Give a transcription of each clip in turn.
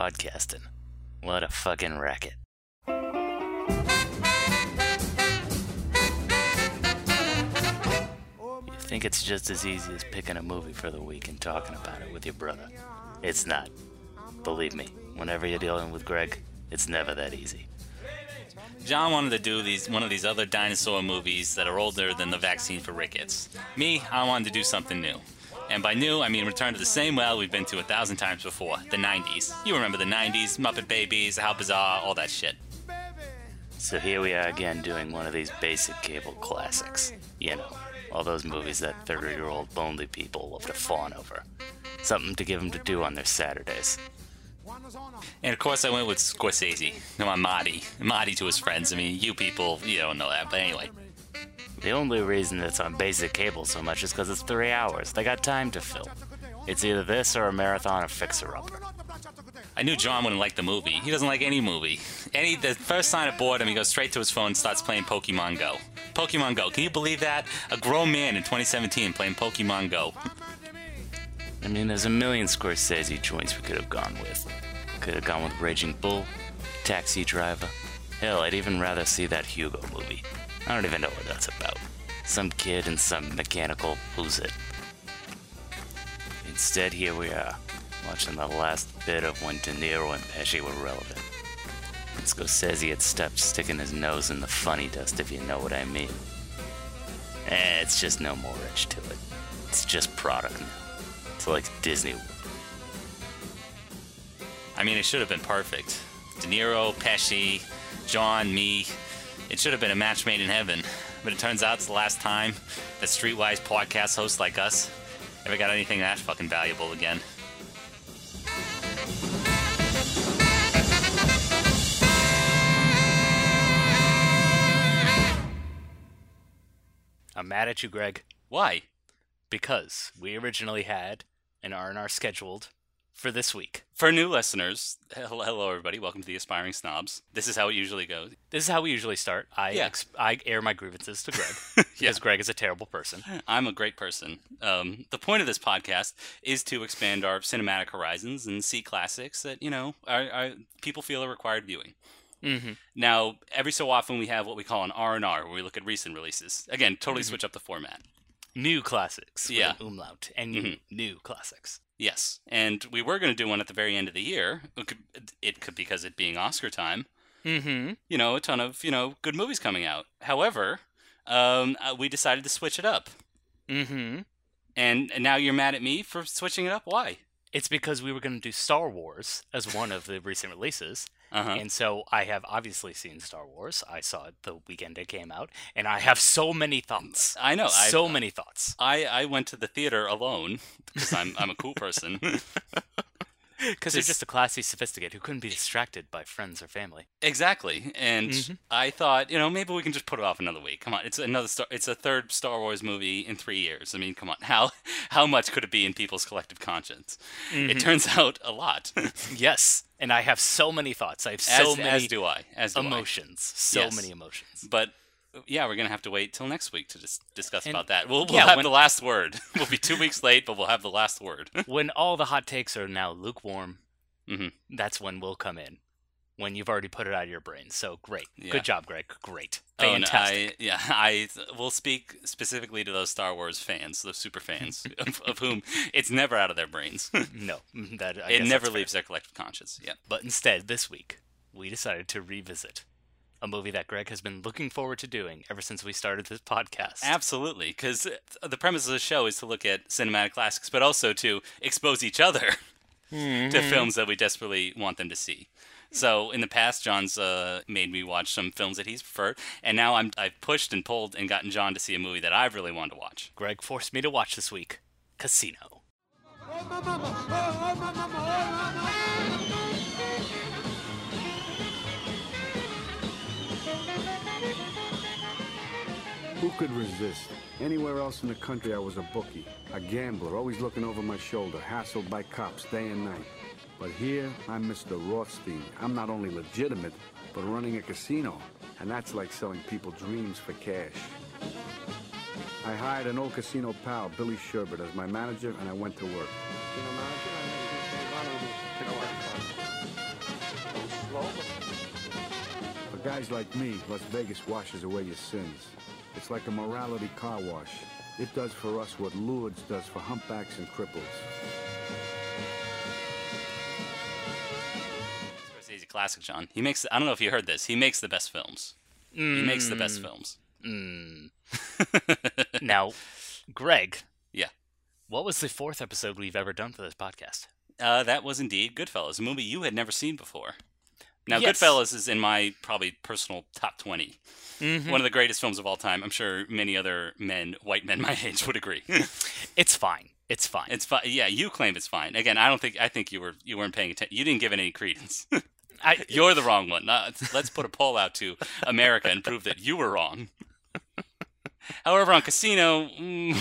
Podcasting. What a fucking racket. You think it's just as easy as picking a movie for the week and talking about it with your brother. It's not. Believe me, whenever you're dealing with Greg, it's never that easy. John wanted to do these one of these other dinosaur movies that are older than the vaccine for rickets. Me, I wanted to do something new. And by new, I mean return to the same well we've been to a thousand times before, the 90s. You remember the 90s, Muppet Babies, How Bizarre, all that shit. So here we are again doing one of these basic cable classics. You know, all those movies that 30 year old lonely people love to fawn over. Something to give them to do on their Saturdays. And of course, I went with Scorsese. Come on, Marty. Marty to his friends. I mean, you people, you don't know that, but anyway. The only reason it's on basic cable so much is because it's three hours. They got time to fill. It's either this or a marathon of Fixer Upper. I knew John wouldn't like the movie. He doesn't like any movie. Any the first sign of boredom, he goes straight to his phone and starts playing Pokemon Go. Pokemon Go. Can you believe that? A grown man in 2017 playing Pokemon Go. I mean, there's a million Scorsese joints we could have gone with. Could have gone with Raging Bull, Taxi Driver. Hell, I'd even rather see that Hugo movie. I don't even know what that's about. Some kid and some mechanical who's it. Instead, here we are, watching the last bit of when De Niro and Pesci were relevant. And Scorsese had stopped sticking his nose in the funny dust, if you know what I mean. Eh, it's just no more edge to it. It's just product now. It's like Disney. I mean, it should have been perfect. De Niro, Pesci, John, me. It should have been a match made in heaven. But it turns out it's the last time that Streetwise podcast hosts like us ever got anything that fucking valuable again. I'm mad at you, Greg, Why? because we originally had an R&R scheduled for this week. For new listeners, hello, hello everybody. Welcome to the Aspiring Snobs. This is how it usually goes. This is how we usually start. I Yeah. ex- I air my grievances to Greg because Yeah. Greg is a terrible person. I'm a great person. Um, the point of this podcast is to expand our cinematic horizons and see classics that you know are, are people feel are required viewing. Mm-hmm. Now, every so often we have what we call an R and R, where we look at recent releases. Again, totally switch up the format. New classics, with Yeah. umlaut, and new, new classics. Yes, and we were going to do one at the very end of the year. It could, it could because it being Oscar time. Mm-hmm. You know, a ton of you know good movies coming out. However, um, uh, we decided to switch it up, Mm-hmm. and, and now you're mad at me for switching it up. Why? It's because we were going to do Star Wars as one of the recent releases, Uh huh. and so I have obviously seen Star Wars. I saw it the weekend it came out, and I have so many thoughts. I know. I, so many thoughts. I, I went to the theater alone because I'm I'm a cool person. Because they're Just- a classy sophisticate who couldn't be distracted by friends or family. exactly, and Mhm. I thought you know maybe we can just put it off another week. Come on, it's another star, it's a third Star Wars movie in three years. I mean, come on, how how much could it be in people's collective conscience? It turns out a lot. Yes, and I have so many thoughts. I have as, so many as do I. As do I. emotions. So Yes. many emotions. But yeah, we're gonna have to wait till next week to dis- discuss And- about that. We'll, we'll yeah, have when- the last word. We'll be two weeks late, but we'll have the last word. when all the hot takes are now lukewarm, Mhm. that's when we'll come in. When you've already put it out of your brain. So great. Yeah. Good job, Greg. Great. Oh, no, Fantastic. I, yeah, I will speak specifically to those Star Wars fans, those super fans, of, of whom it's never out of their brains. no, that I it never that's fair. leaves their collective conscience. Yeah. But instead, this week, we decided to revisit a movie that Greg has been looking forward to doing ever since we started this podcast. Absolutely, because the premise of the show is to look at cinematic classics, but also to expose each other to films that we desperately want them to see. So in the past, John's uh, made me watch some films that he's preferred, and now I'm I've pushed and pulled and gotten John to see a movie that I've really wanted to watch. Greg forced me to watch this week Casino. could resist? Anywhere else in the country, I was a bookie, a gambler, always looking over my shoulder, hassled by cops day and night. But here, I'm Mr. Rothstein. I'm not only legitimate, but running a casino. And that's like selling people dreams for cash. I hired an old casino pal, Billy Sherbert, as my manager, and I went to work. For guys like me, Las Vegas washes away your sins. It's like a morality car wash. It does for us what Lourdes does for humpbacks and cripples. Scorsese classic, John. He makes. I don't know if you heard this. He makes the best films. He makes the best films. Now, Greg, Yeah. what was the fourth episode we've ever done for this podcast? Uh, that was indeed Goodfellas, a movie you had never seen before. Now, Yes. Goodfellas is in my probably personal top 20. Mm-hmm. One of the greatest films of all time. I'm sure many other men, white men my age, would agree. It's fine. It's fine. it's fine. Yeah, you claim it's fine. Again, I don't think. I think you were you weren't paying attention. You didn't give it any credence. I, You're the wrong one. Let's put a poll out to America and prove that you were wrong. However, on Casino, mm,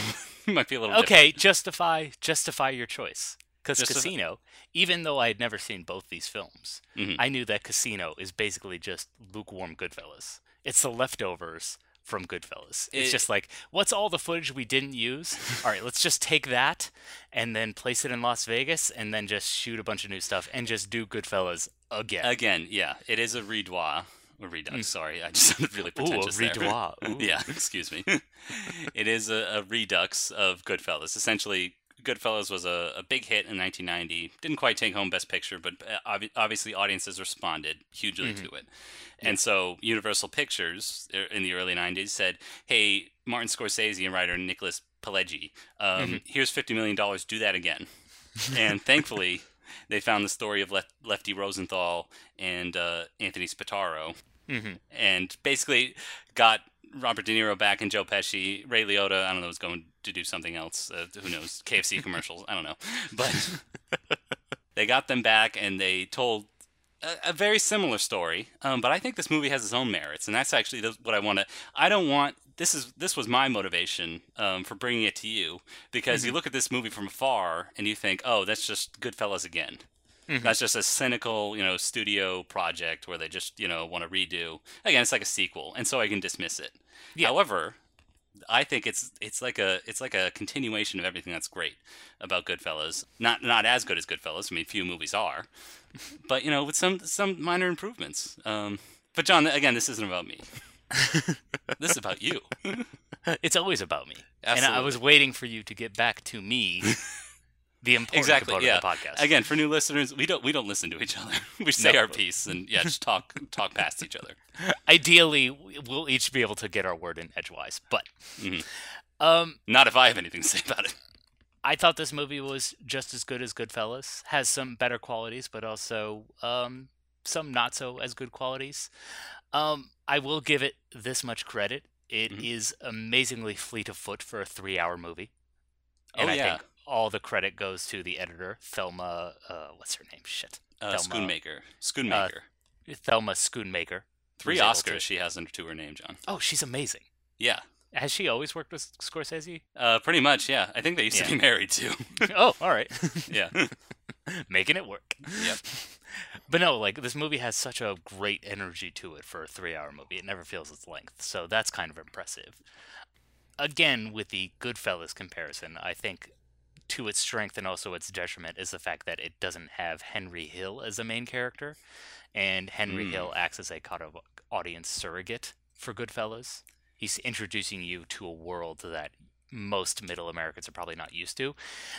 might be a little different. okay, justify justify your choice. Because Casino, even though I had never seen both these films, Mhm. I knew that Casino is basically just lukewarm Goodfellas. It's the leftovers from Goodfellas. It's It- just like, what's all the footage we didn't use? all right, let's just take that and then place it in Las Vegas and then just shoot a bunch of new stuff and just do Goodfellas again. Again, yeah, it is a redois. Or redux, sorry. I just sounded really Mm. Ooh, a pretentious. Ooh. yeah, excuse me. it is a, a redux of Goodfellas. Essentially, Goodfellas was a, a big hit in 1990. Didn't quite take home Best Picture, but uh, obvi- obviously audiences responded hugely Mm-hmm. to it. And so Universal Pictures uh, in the early 90s said, hey, Martin Scorsese and writer Nicholas Pileggi, um, Mm-hmm. here's $50 million, do that again. and thankfully, they found the story of Lef- Lefty Rosenthal and uh, Anthony Spilotro, and basically got Robert De Niro back and Joe Pesci. Ray Liotta, I don't know, was going to do something else. Uh, who knows? KFC commercials. I don't know, but they got them back and they told a, a very similar story. Um, but I think this movie has its own merits, and that's actually what I want to. I don't want. This is this was my motivation um, for bringing it to you because you look at this movie from afar and you think, oh, that's just Goodfellas again. That's just a cynical, you know, studio project where they just, you know, want to redo. Again, it's like a sequel, and so I can dismiss it. However, I think it's it's like a it's like a continuation of everything that's great about Goodfellas. Not not as good as Goodfellas. I mean, few movies are, but you know, with some some minor improvements. Um, but John, again, this isn't about me. this is about you. It's always about me. And I was waiting for you to get back to me, the important Exactly. component Yeah. of the podcast. Again, for new listeners, we don't we don't listen to each other. We say No. our piece and yeah, just talk talk past each other. Ideally, we'll each be able to get our word in edgewise. But Mhm. um, Not if I have anything to say about it. I thought this movie was just as good as Goodfellas. Has some better qualities, but also um, some not so as good qualities. Um, I will give it this much credit. It is Mhm. amazingly fleet of foot for a three-hour movie. Oh, I yeah. think all the credit goes to the editor, Thelma. Uh, what's her name? Shit. Uh, Thelma- Schoonmaker. Schoonmaker. Thelma Schoonmaker. Three Oscars to- she has under to her name, John. Oh, she's amazing. Yeah. Has she always worked with Scorsese? Uh, pretty much, yeah. I think they used to be married too. oh, all right. yeah. Making it work. Yep. But no, like this movie has such a great energy to it for a three-hour movie. It never feels its length, so that's kind of impressive. Again, with the Goodfellas comparison, I think to its strength and also its detriment is the fact that it doesn't have Henry Hill as a main character, and Henry Hmm. Hill acts as a kind of audience surrogate for Goodfellas. He's introducing you to a world that most middle Americans are probably not used to.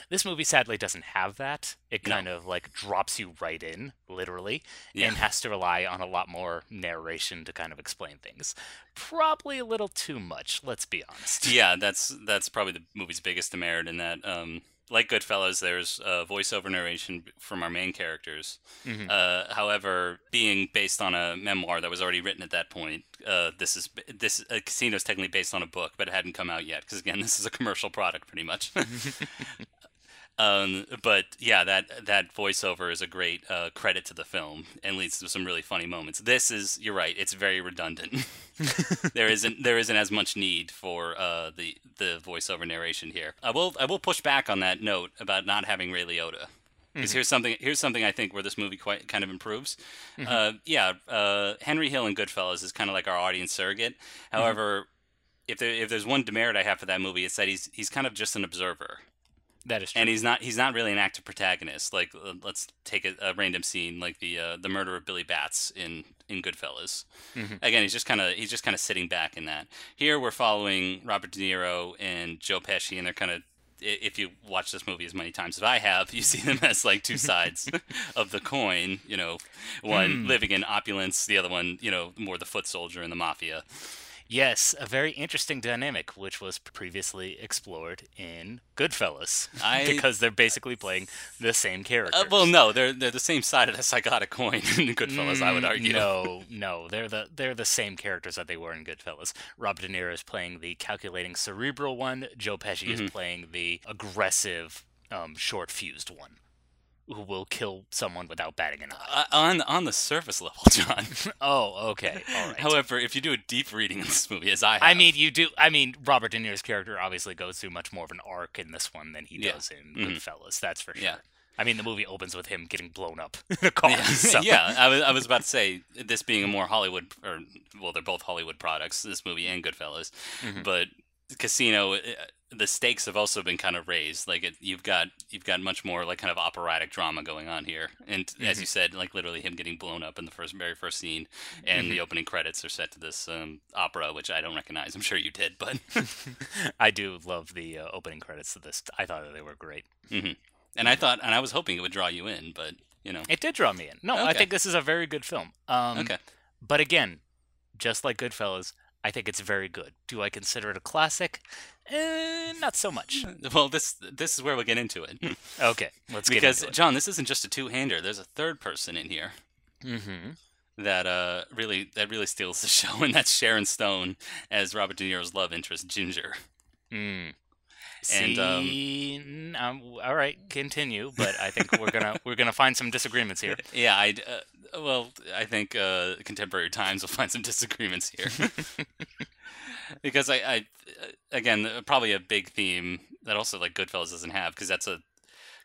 This movie sadly doesn't have that. It No. kind of like drops you right in, literally, Yeah. and has to rely on a lot more narration to kind of explain things. Probably a little too much, let's be honest. yeah, that's that's probably the movie's biggest demerit in that. Um, like Goodfellas, there's uh, voiceover narration from our main characters. Mhm. Uh, however, being based on a memoir that was already written at that point, uh, this is this uh, Casino is technically based on a book, but it hadn't come out yet because again, this is a commercial product, pretty much. Um, but yeah, that that voiceover is a great uh, credit to the film and leads to some really funny moments. This is you're right; it's very redundant. there isn't there isn't as much need for uh, the the voiceover narration here. I will I will push back on that note about not having Ray Liotta. Because here's something here's something I think where this movie quite kind of improves. Uh, yeah, uh, Henry Hill and Goodfellas is kind of like our audience surrogate. However, if there if there's one demerit I have for that movie, it's that he's he's kind of just an observer. That is true. and he's not he's not really an active protagonist. Like uh, let's take a, a random scene like the uh, the murder of Billy Batts in in Goodfellas. Mhm. Again, he's just kind of he's just kind of sitting back in that. Here we're following Robert De Niro and Joe Pesci, and they're kind of if you watch this movie as many times as I have, you see them as like two sides of the coin. You know, one Hmm. living in opulence, the other one, you know, more the foot soldier in the mafia. Yes, a very interesting dynamic, which was previously explored in Goodfellas, I- because they're basically playing the same characters. Uh, well, no, they're they're the same side of the psychotic coin in Goodfellas. I would Mm, argue. No, no, they're the they're the same characters that they were in Goodfellas. Robert De Niro is playing the calculating cerebral one. Joe Pesci Mm-hmm. is playing the aggressive, um, short fused one, who will kill someone without batting an eye. Uh, on on the surface level, John. Oh, okay, all right. However, if you do a deep reading in this movie, as I have, I mean, you do. I mean, Robert De Niro's character obviously goes through much more of an arc in this one than he Yeah. does in Mhm. Goodfellas. That's for sure. Yeah. I mean, the movie opens with him getting blown up in a car. yeah, so- yeah, I was I was about to say this being a more Hollywood, or well, they're both Hollywood products, this movie and Goodfellas, Mhm. but Casino, uh, the stakes have also been kind of raised. Like it, you've got you've got much more like kind of operatic drama going on here, and as Mm-hmm. you said, like literally him getting blown up in the first very first scene, and Mm-hmm. the opening credits are set to this um, opera, which I don't recognize. I'm sure you did, but. I do love the uh, opening credits to this. I thought that they were great. And I thought, and I was hoping it would draw you in, but you know, It did draw me in. No, I think this is a very good film. Um, okay. But again, just like Goodfellas, I think it's very good. Do I consider it a classic? Eh, not so much. Well, this this is where we'll get into it Okay, let's get because into it. John, this isn't just a two-hander. There's a third person in here Mm-hmm. that uh really that really steals the show, and that's Sharon Stone as Robert De Niro's love interest, Ginger. Mm. And, um, See, n- um, all right, continue. But I think we're gonna we're gonna find some disagreements here. Yeah, I uh, well, I think uh, contemporary times will find some disagreements here because I, I again probably a big theme that also like Goodfellas doesn't have because that's a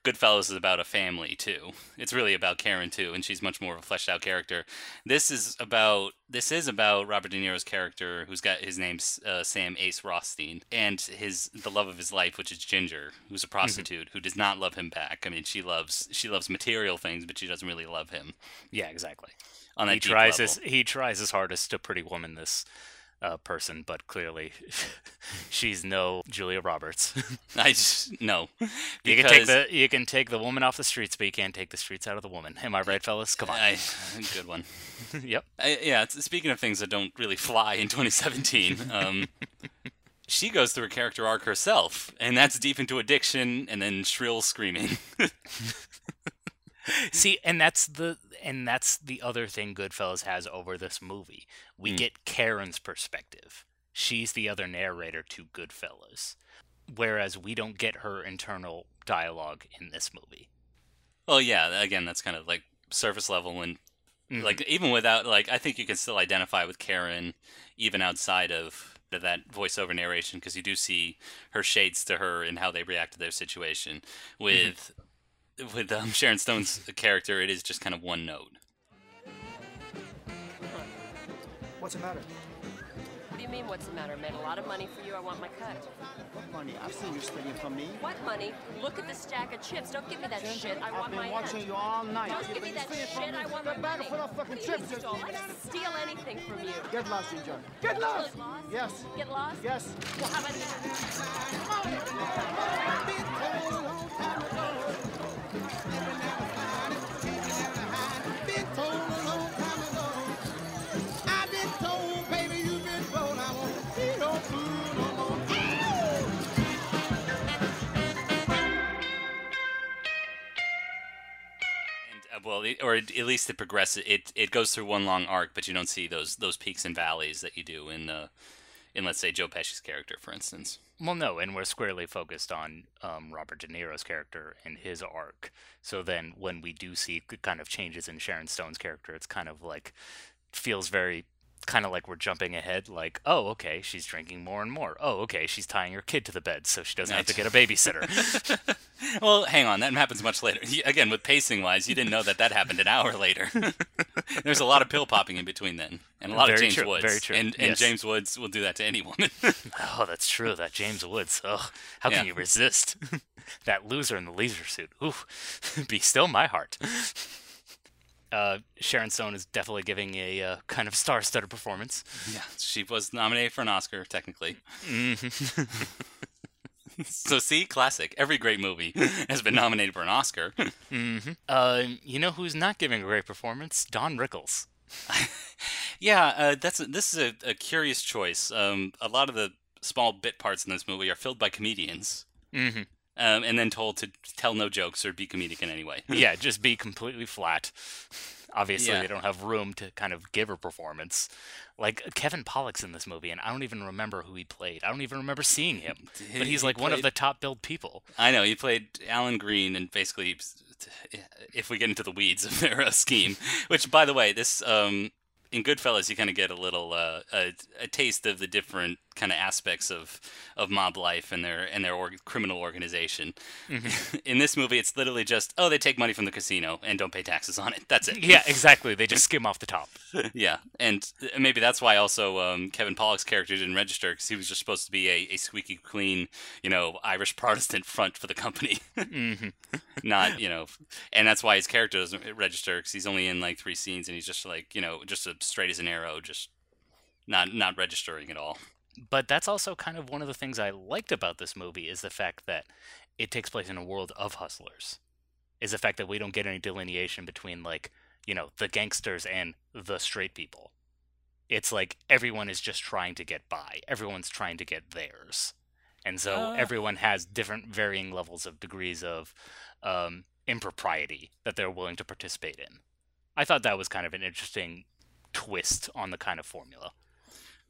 Goodfellas is about a family too. It's really about Karen too, and she's much more of a fleshed out character. This is about this is about Robert De Niro's character, who's got his name's uh, Sam Ace Rothstein, and his the love of his life, which is Ginger, who's a prostitute who does not love him back. I mean, she loves she loves material things, but she doesn't really love him Yeah, exactly. on that He tries level. his he tries his hardest to pretty woman this uh, person, but clearly she's no Julia Roberts. I just no. You can take the you can take the woman off the streets, but you can't take the streets out of the woman. Am I right, fellas? Come on. I, good one. yep. I, yeah, it's, speaking of things that don't really fly in 2017, um, she goes through a character arc herself, and that's deep into addiction and then shrill screaming. See, and that's the and that's the other thing Goodfellas has over this movie. We Mm. get Karen's perspective. She's the other narrator to Goodfellas, whereas we don't get her internal dialogue in this movie. well, yeah, again, that's kind of like surface level, and Mhm. like even without like, I think you can still identify with Karen even outside of that voiceover narration because you do see her shades to her and how they react to their situation. With with um, Sharon Stone's character, it is just kind of one note. What's the matter? What do you mean, what's the matter? I made a lot of money for you. I want my cut. What money? I've seen you stealing from me. What money? Look at the stack of chips. Don't give me that Ginger, shit. I I've want been my watching end. you all night. Don't You've give me that stealing from shit. me. I want Get my back money. for the fucking What chips. Just I didn't steal anything from you. Get lost, Ginger. Get lost. Get lost? Yes. Get lost? Yes. Well, how about that? Well, it, or at least it progresses. It it goes through one long arc, but you don't see those those peaks and valleys that you do in uh, in let's say Joe Pesci's character, for instance. Well, no, and we're squarely focused on um, Robert De Niro's character and his arc. So then, when we do see kind of changes in Sharon Stone's character, it's kind of like feels very kind of like we're jumping ahead. Like, oh, okay, she's drinking more and more. Oh, okay, she's tying her kid to the bed so she doesn't have to get a babysitter. Well, hang on, that happens much later. Again, with pacing wise, you didn't know that that happened an hour later. There's a lot of pill popping in between then, and a lot of James true, Woods. very true, And and yes. James Woods will do that to any woman. oh, that's true. That James Woods. Oh, how can you resist? that loser in the leisure suit. Ooh, be still my heart. Uh, Sharon Stone is definitely giving a uh, kind of star-studded performance. Yeah, she was nominated for an Oscar technically. so see, classic. Every great movie has been nominated for an Oscar. Uh, you know who's not giving a great performance? Don Rickles. yeah, uh, that's a, this is a, a curious choice. Um, a lot of the small bit parts in this movie are filled by comedians, Mm-hmm. Um, and then told to tell no jokes or be comedic in any way. yeah, just be completely flat. Obviously, Yeah. they don't have room to kind of give a performance. Like Kevin Pollak's in this movie, and I don't even remember who he played. I don't even remember seeing him. But he's he like one of the top billed people. I know he played Alan Green, and basically, if we get into the weeds of their uh, scheme, which by the way, this um, in Goodfellas, you kind of get a little uh, a, a taste of the different kind of aspects of of mob life and their and their org- criminal organization. in this movie, it's literally just oh, they take money from the casino and don't pay taxes on it. That's it. Yeah, exactly. They just skim off the top. yeah, and maybe that's why also um, Kevin Pollak's character didn't register because he was just supposed to be a, a squeaky clean, you know, Irish Protestant front for the company, not you know, and that's why his character doesn't register because he's only in like three scenes and he's just like you know just as straight as an arrow, just not not registering at all. But that's also kind of one of the things I liked about this movie is the fact that it takes place in a world of hustlers. Is the fact that we don't get any delineation between like, you know, the gangsters and the straight people. It's like everyone is just trying to get by. Everyone's trying to get theirs. And so Uh. everyone has different varying levels of degrees of um, impropriety that they're willing to participate in. I thought that was kind of an interesting twist on the kind of formula.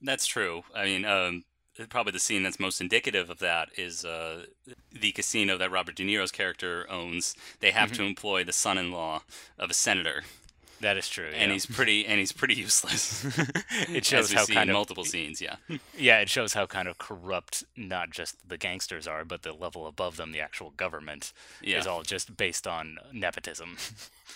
That's true. I mean, um, probably the scene that's most indicative of that is uh, the casino that Robert De Niro's character owns. They have to employ the son-in-law of a senator, That is true. and yeah. he's pretty and he's pretty useless. it shows how kind in of multiple scenes. Yeah, yeah, it shows how kind of corrupt not just the gangsters are, but the level above them, the actual government, Yeah. is all just based on nepotism.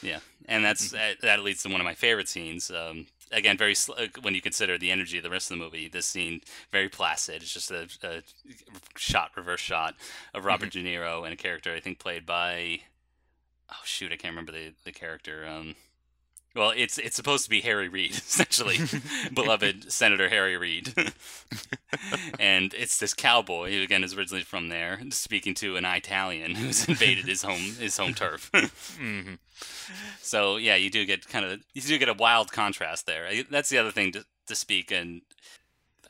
yeah, and that's that, that leads to one of my favorite scenes. Um, again, very sl- uh, when you consider the energy of the rest of the movie, this scene very placid. It's just a, a shot, reverse shot of Robert De Niro and a character I think played by oh shoot, I can't remember the the character. Um, well, it's it's supposed to be Harry Reid, essentially, beloved Senator Harry Reid, and it's this cowboy who again is originally from there, speaking to an Italian who's invaded his home his home turf. hmm So yeah, you do get kind of you do get a wild contrast there. That's the other thing to, to speak, and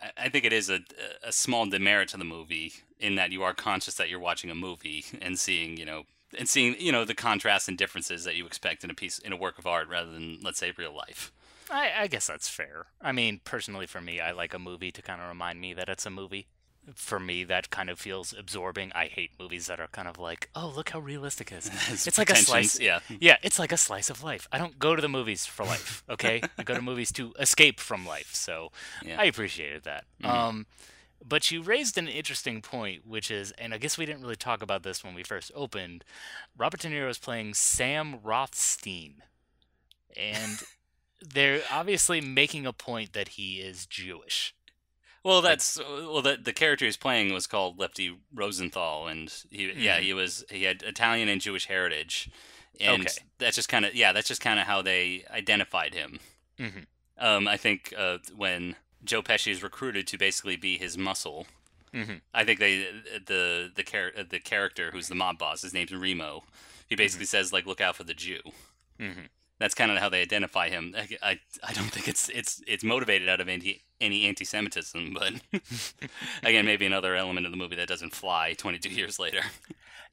I- I think it is a a small demerit to the movie in that you are conscious that you're watching a movie and seeing you know and seeing you know the contrasts and differences that you expect in a piece in a work of art rather than let's say real life. I, I guess that's fair. I mean, personally, for me, I like a movie to kind of remind me that it's a movie. For me, that kind of feels absorbing. I hate movies that are kind of like, oh, look how realistic it is. It's like a slice. yeah. Yeah, it's like a slice of life. I don't go to the movies for life, okay? I go to movies to escape from life. So Yeah. I appreciated that. Um, but you raised an interesting point, which is, and I guess we didn't really talk about this when we first opened. Robert De Niro is playing Sam Rothstein, and they're obviously making a point that he is Jewish. Well, that's well. The the character he's playing was called Lefty Rosenthal, and he yeah he was he had Italian and Jewish heritage, and Okay. that's just kind of yeah that's just kind of how they identified him. Mhm. Um, I think uh, when Joe Pesci is recruited to basically be his muscle, Mhm. I think they the the char- the character who's the mob boss, his name's Remo. He basically says like, "Look out for the Jew." Mhm. That's kind of how they identify him. I, I, I don't think it's it's it's motivated out of any any anti-Semitism, but again, maybe another element of the movie that doesn't fly 22 years later.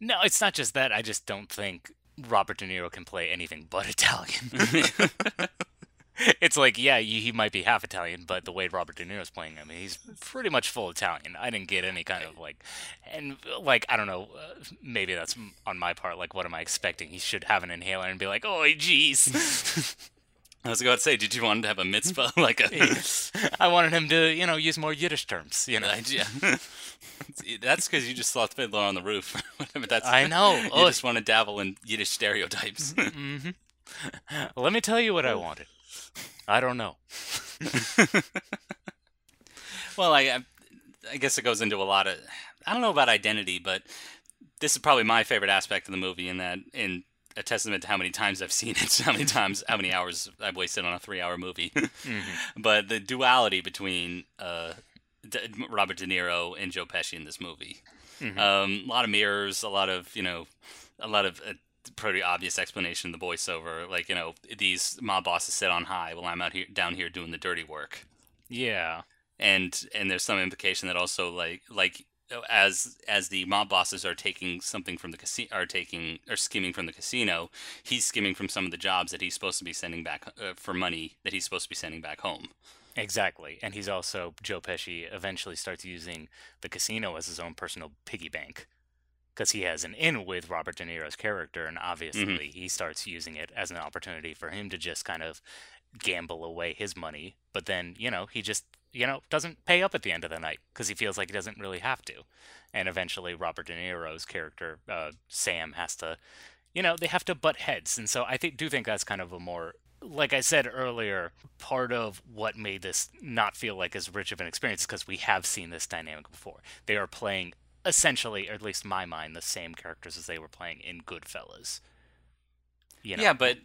No, it's not just that. I just don't think Robert De Niro can play anything but Italian. it's like, yeah, he might be half Italian, but the way Robert De Niro's playing him, he's pretty much full Italian. I didn't get any kind of like, and like, I don't know, uh, maybe that's on my part. Like, what am I expecting? He should have an inhaler and be like, oh, jeez. I was about to say, did you want to have a mitzvah like a? I wanted him to, you know, use more Yiddish terms, you know. Yeah. That's because you just saw the Fiddler on the Roof. That's I know. You Oh. just want to dabble in Yiddish stereotypes. Let me tell you what I wanted. I don't know. Well, I, I, guess it goes into a lot of. I don't know about identity, but this is probably my favorite aspect of the movie in that in a testament to how many times I've seen it, how many times, how many hours I've wasted on a three-hour movie. But the duality between uh, D- Robert De Niro and Joe Pesci in this movie, um, a lot of mirrors, a lot of you know, a lot of uh, pretty obvious explanation in the voiceover, like you know, these mob bosses sit on high while I'm out here down here doing the dirty work Yeah. and and there's some implication that also like like as as the mob bosses are taking something from the casino are taking or skimming from the casino he's skimming from some of the jobs that he's supposed to be sending back uh, for money that he's supposed to be sending back home Exactly. And he's also, Joe Pesci eventually starts using the casino as his own personal piggy bank. Because he has an in with Robert De Niro's character, and obviously he starts using it as an opportunity for him to just kind of gamble away his money. But then, you know, he just, you know, doesn't pay up at the end of the night because he feels like he doesn't really have to. And eventually, Robert De Niro's character, uh, Sam, has to, you know, they have to butt heads. And so I think, do think that's kind of a more like I said earlier, part of what made this not feel like as rich of an experience because we have seen this dynamic before. They are playing essentially, or at least in my mind, the same characters as they were playing in Goodfellas. You know? yeah but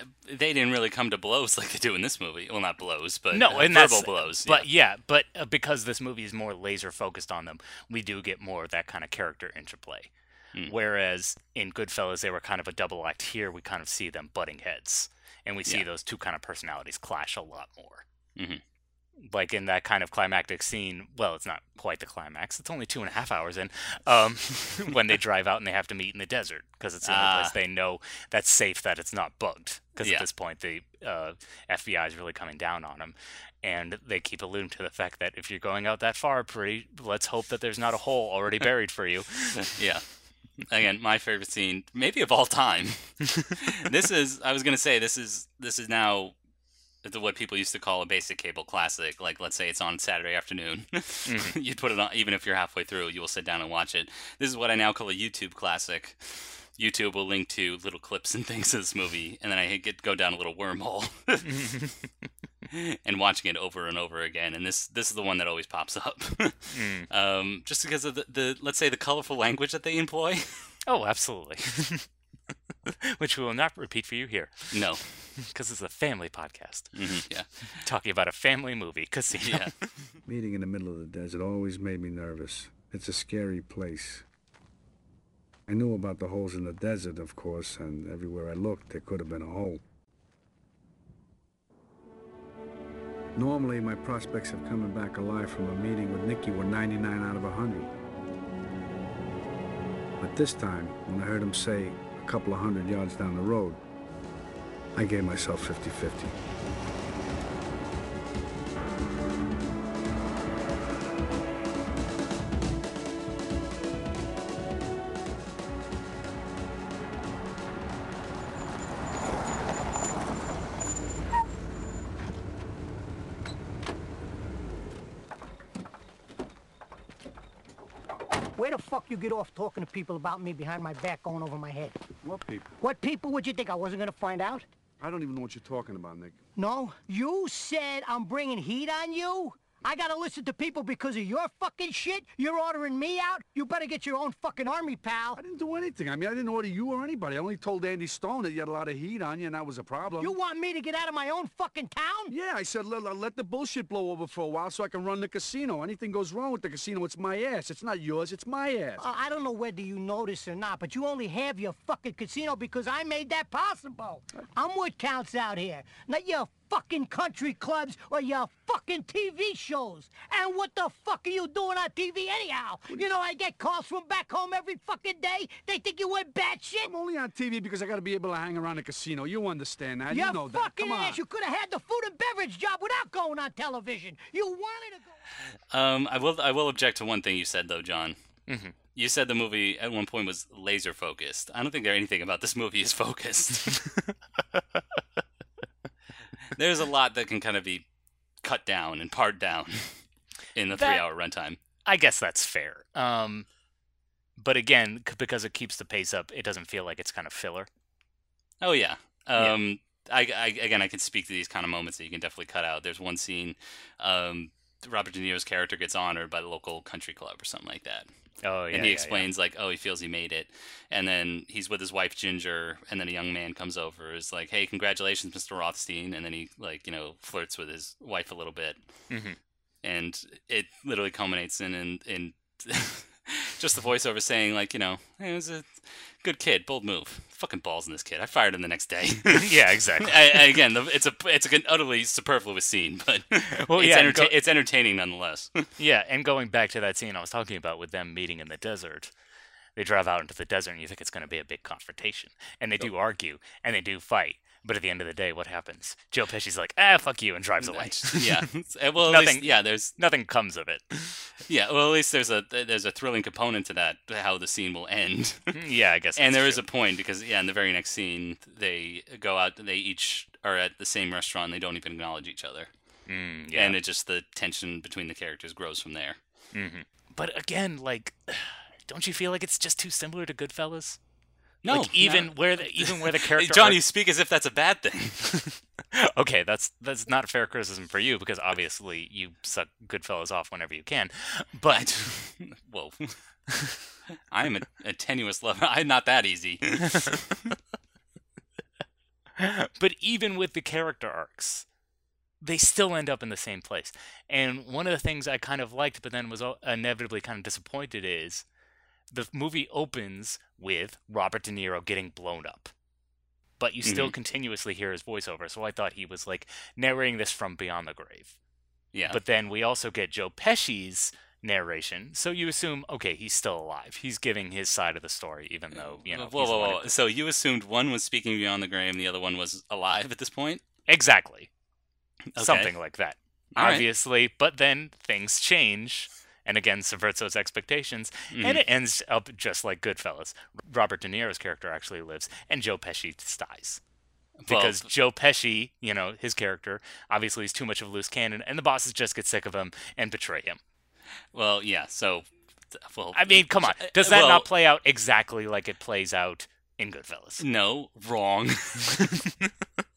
uh, they didn't really come to blows like they do in this movie well not blows but no, uh, and verbal blows But yeah, but uh, because this movie is more laser focused on them, we do get more of that kind of character interplay. Hmm. Whereas in Goodfellas, they were kind of a double act. Here, we kind of see them butting heads, and we see Yeah. those two kind of personalities clash a lot more. Mhm. Like in that kind of climactic scene. Well, it's not quite the climax. It's only two and a half hours in. Um, when they drive out and they have to meet in the desert because it's the only Ah. place they know that's safe that it's not bugged. Because Yeah. at this point, the uh, FBI is really coming down on them, and they keep alluding to the fact that if you're going out that far, pretty, let's hope that there's not a hole already buried for you. yeah. Again, my favorite scene, maybe of all time. this is. I was gonna say this is. This is now. The- What people used to call a basic cable classic, like let's say it's on Saturday afternoon, you'd put it on. Even if you're halfway through, you will sit down and watch it. This is what I now call a YouTube classic. YouTube will link to little clips and things of this movie, and then I get go down a little wormhole and watching it over and over again. And this this is the one that always pops up, um, just because of the, the let's say the colorful language that they employ. Oh, absolutely. Which we will not repeat for you here, no, because it's a family podcast hmm yeah, talking about a family movie, Casino. yeah, Meeting in the middle of the desert always made me nervous. It's a scary place. I knew about the holes in the desert, of course, and everywhere I looked, there could have been a hole. Normally, my prospects of coming back alive from a meeting with Nicky were 99 out of 100. But this time, when I heard him say a couple of hundred yards down the road, I gave myself 50 off talking to people about me behind my back going over my head? What people? What people would you think I wasn't gonna find out? I don't even know what you're talking about, Nick. No, you said I'm bringing heat on you? I gotta listen to people because of your fucking shit? You're ordering me out? You better get your own fucking army, pal. I didn't do anything. I mean, I didn't order you or anybody. I only told Andy Stone that you had a lot of heat on you, and that was a problem. You want me to get out of my own fucking town? Yeah, I said let, let the bullshit blow over for a while so I can run the casino. Anything goes wrong with the casino, it's my ass. It's not yours, it's my ass. Uh, I don't know whether you know this or not, but you only have your fucking casino because I made that possible. I'm what counts out here, not your fucking country clubs or your fucking TV shows. And what the fuck are you doing on TV anyhow? You know I get calls from back home every fucking day. They think you went batshit. I'm only on TV because I gotta be able to hang around the casino. You understand that? You you know that. fucking Come on. ass. You could have had the food and beverage job without going on television. You wanted to go. Um, I will I will object to one thing you said though, John. You said the movie at one point was laser focused. I don't think there anything about this movie is focused. There's a lot that can kind of be cut down and pared down in the That- three hour runtime. I guess that's fair. Um, but again, c- because it keeps the pace up, it doesn't feel like it's kind of filler. Oh yeah. Yeah. Um, I, I again I can speak to these kind of moments that you can definitely cut out. There's one scene, um, Robert De Niro's character gets honored by the local country club or something like that. Oh yeah. and he yeah, explains like, oh, he feels he made it, and then he's with his wife Ginger, and then a young man comes over, is like, hey, congratulations, Mr. Rothstein, and then he like you know flirts with his wife a little bit, Mhm. and it literally culminates in in, in just the voiceover saying like, you know, hey, it was a good kid, bold move, fucking balls in this kid. I fired him the next day. yeah. exactly. I, I- again, the, it's a it's an utterly superfluous scene, but Well, it's, yeah, enterta- go- it's entertaining nonetheless. Yeah, and going back to that scene I was talking about with them meeting in the desert, they drive out into the desert and you think it's going to be a big confrontation. And they do argue and they do fight. But at the end of the day, what happens? Joe Pesci's like, ah, fuck you, and drives away. yeah, well, Nothing- least, yeah, there's Nothing comes of it. Yeah, well, at least there's a there's a thrilling component to that, how the scene will end. yeah, I guess. and there is true. a point because yeah, in the very next scene, they go out, they each are at the same restaurant, they don't even acknowledge each other, Mm, yeah. and it just the tension between the characters grows from there. But again, like, don't you feel like it's just too similar to Goodfellas? No, like even where the even where the character John, arc- you speak as if that's a bad thing. okay, that's that's not fair criticism for you because obviously you suck Goodfellas off whenever you can. But Whoa, I'm a, a tenuous lover. I'm not that easy. but even with the character arcs, they still end up in the same place. And one of the things I kind of liked, but then was inevitably kind of disappointed, is the movie opens with Robert De Niro getting blown up. But you still mm-hmm. continuously hear his voiceover, so I thought he was like narrating this from beyond the grave. Yeah, But then we also get Joe Pesci's narration, so you assume, okay, he's still alive. He's giving his side of the story, even though you know. whoa, whoa, whoa. who- So you assumed one was speaking beyond the grave, and the other one was alive at this point? Exactly. Okay. Something like that. All right. Obviously, but then things change and again subverts those expectations Mm-hmm. and it ends up just like Goodfellas. Robert De Niro's character actually lives and Joe Pesci dies. Well, Because Joe Pesci, you know, his character, obviously is too much of a loose cannon and the bosses just get sick of him and betray him. well, yeah. So, well, I mean, come on. uh, Does that well- not play out exactly like it plays out in Goodfellas? No, wrong.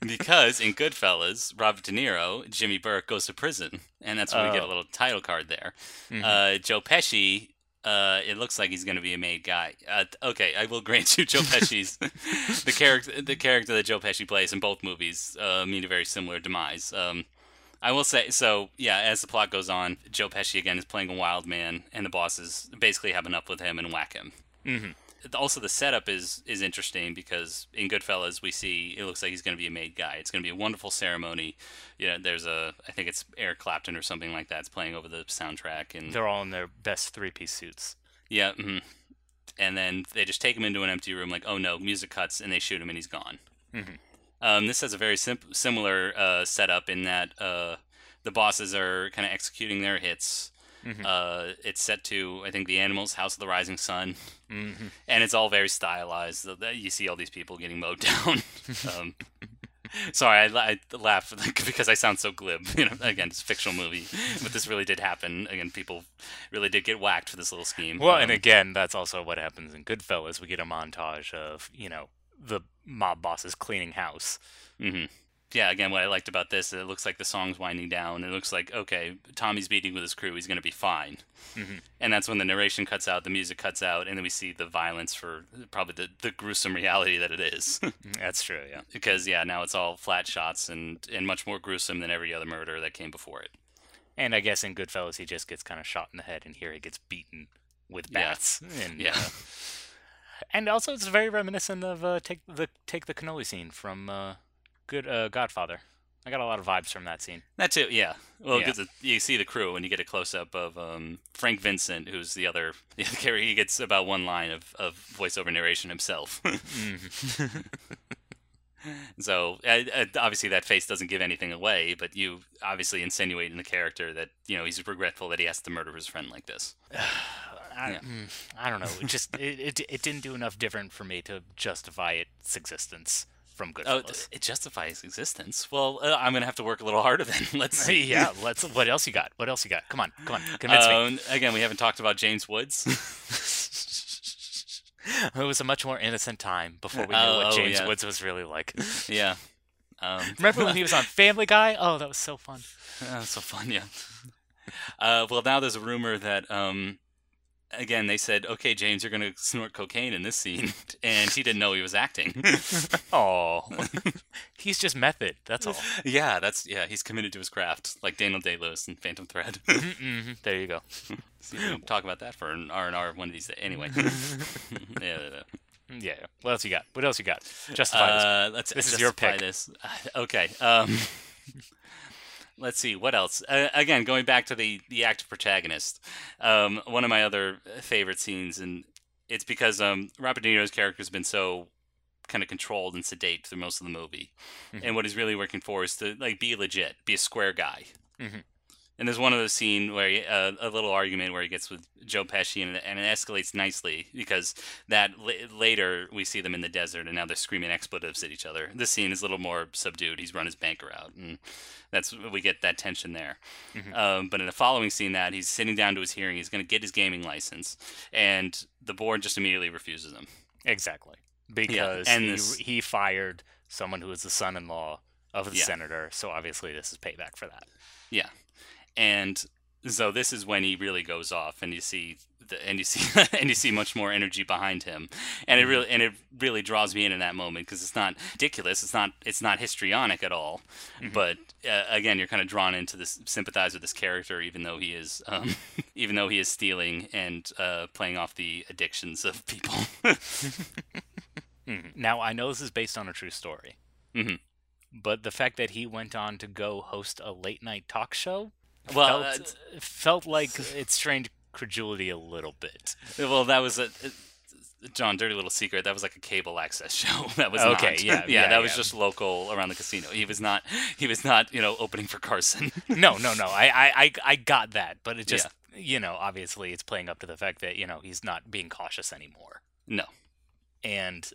because in Goodfellas, Robert De Niro, Jimmy Burke goes to prison, and that's when we get a Oh. little title card there. Mhm. Uh, Joe Pesci, uh, it looks like he's going to be a made guy. Uh, okay, I will grant you, Joe Pesci's the character, the character that Joe Pesci plays in both movies, uh, meet a very similar demise. Um, I will say so. Yeah, as the plot goes on, Joe Pesci again is playing a wild man, and the bosses basically have enough with him and whack him Mhm. Also the setup is is interesting because in Goodfellas we see it looks like he's going to be a made guy. It's going to be a wonderful ceremony. You know, there's a I think it's Eric Clapton or something like that. It's playing over the soundtrack and They're all in their best three-piece suits. yeah, mhm. and then they just take him into an empty room like oh no, music cuts and they shoot him and he's gone. Mhm. Um, this has a very sim- similar uh, setup in that uh, the bosses are kind of executing their hits. Mhm. Uh, it's set to I think the Animals, House of the Rising Sun Mhm. and it's all very stylized. So You see all these people getting mowed down. um, sorry, I, I laugh because I sound so glib. You know, again, it's a fictional movie, but this really did happen. Again, people really did get whacked for this little scheme. Well, and Um, again, that's also what happens in Goodfellas. We get a montage of, you know, the mob bosses cleaning house. mhm. Yeah, again, what I liked about this, it looks like the song's winding down. It looks like okay, Tommy's meeting with his crew. He's going to be fine. Mhm. And that's when the narration cuts out, the music cuts out, and then we see the violence for probably the, the gruesome reality that it is. That's true, yeah. because yeah, now it's all flat shots and and much more gruesome than every other murder that came before it. And I guess in Goodfellas, he just gets kind of shot in the head, and here he gets beaten with Yeah. bats. And, Yeah. uh, and also, it's very reminiscent of uh, take the take the cannoli scene from uh, Good uh, Godfather. I got a lot of vibes from that scene. That too, yeah. Well, Yeah. you see the crew and you get a close up of um, Frank Vincent, who's the other the other character. He gets about one line of, of voiceover narration himself. so uh, uh, obviously that face doesn't give anything away, but you obviously insinuate in the character that you know he's regretful that he has to murder his friend like this. I, Yeah. mm, I don't know. It just it, it it didn't do enough different for me to justify its existence from Oh, Goodfellas. th- it justifies existence. Well, uh, I'm gonna have to work a little harder then. Let's see. yeah, let's. What else you got? What else you got? Come on, come on, convince me. Um, again, we haven't talked about James Woods. It was a much more innocent time before we knew Oh, what oh, James yeah. Woods was really like. yeah. Um, Remember when he was on Family Guy? Oh, that was so fun. That's so fun, yeah. Uh, well, now there's a rumor that, um, again, they said, okay, James, you're going to snort cocaine in this scene. And he didn't know he was acting. Oh, he's just method. That's all. yeah, that's, yeah, he's committed to his craft, like Daniel Day Lewis in Phantom Thread. hmm There you go. See, we can talk about that for an R&R one of these days. Anyway. yeah, yeah, yeah. Yeah. What else you got? What else you got? Justify this. Uh, let's This is your justify pick. This. Okay. Um, let's see what else. Uh, again, going back to the the active protagonist. Um, one of my other favorite scenes, and it's because um, Robert De Niro's character has been so kind of controlled and sedate through most of the movie, Mm-hmm. and what he's really working for is to like be legit, be a square guy. Mhm. And there's one of those scene where he, uh, a little argument where he gets with Joe Pesci, and, and it escalates nicely because that la- later we see them in the desert, and now they're screaming expletives at each other. This scene is a little more subdued. He's run his banker out, and that's we get that tension there. Um, but in the following scene, that he's sitting down to his hearing, he's going to get his gaming license, and the board just immediately refuses him. Exactly. Because and he, this- he fired someone who was the son-in-law of the Yeah. senator, so obviously this is payback for that. Yeah, and so this is when he really goes off, and you see the and you see and you see much more energy behind him, and it really and it really draws me in in that moment because it's not ridiculous, it's not it's not histrionic at all, but uh, again you're kind of drawn into this sympathize with this character even though he is um, even though he is stealing and uh, playing off the addictions of people. Mhm. Now I know this is based on a true story, Mhm. but the fact that he went on to go host a late night talk show well, felt, felt like it strained credulity a little bit. uh, well that was a. John, dirty little secret. That was like a cable access show. That was Okay, not. yeah, yeah. yeah, That was just local around the casino. He was not. He was not. You know, opening for Carson. No, no, no. I, I, I, I got that, but it just, you know, obviously it's playing up to the fact that you know he's not being cautious anymore, no. and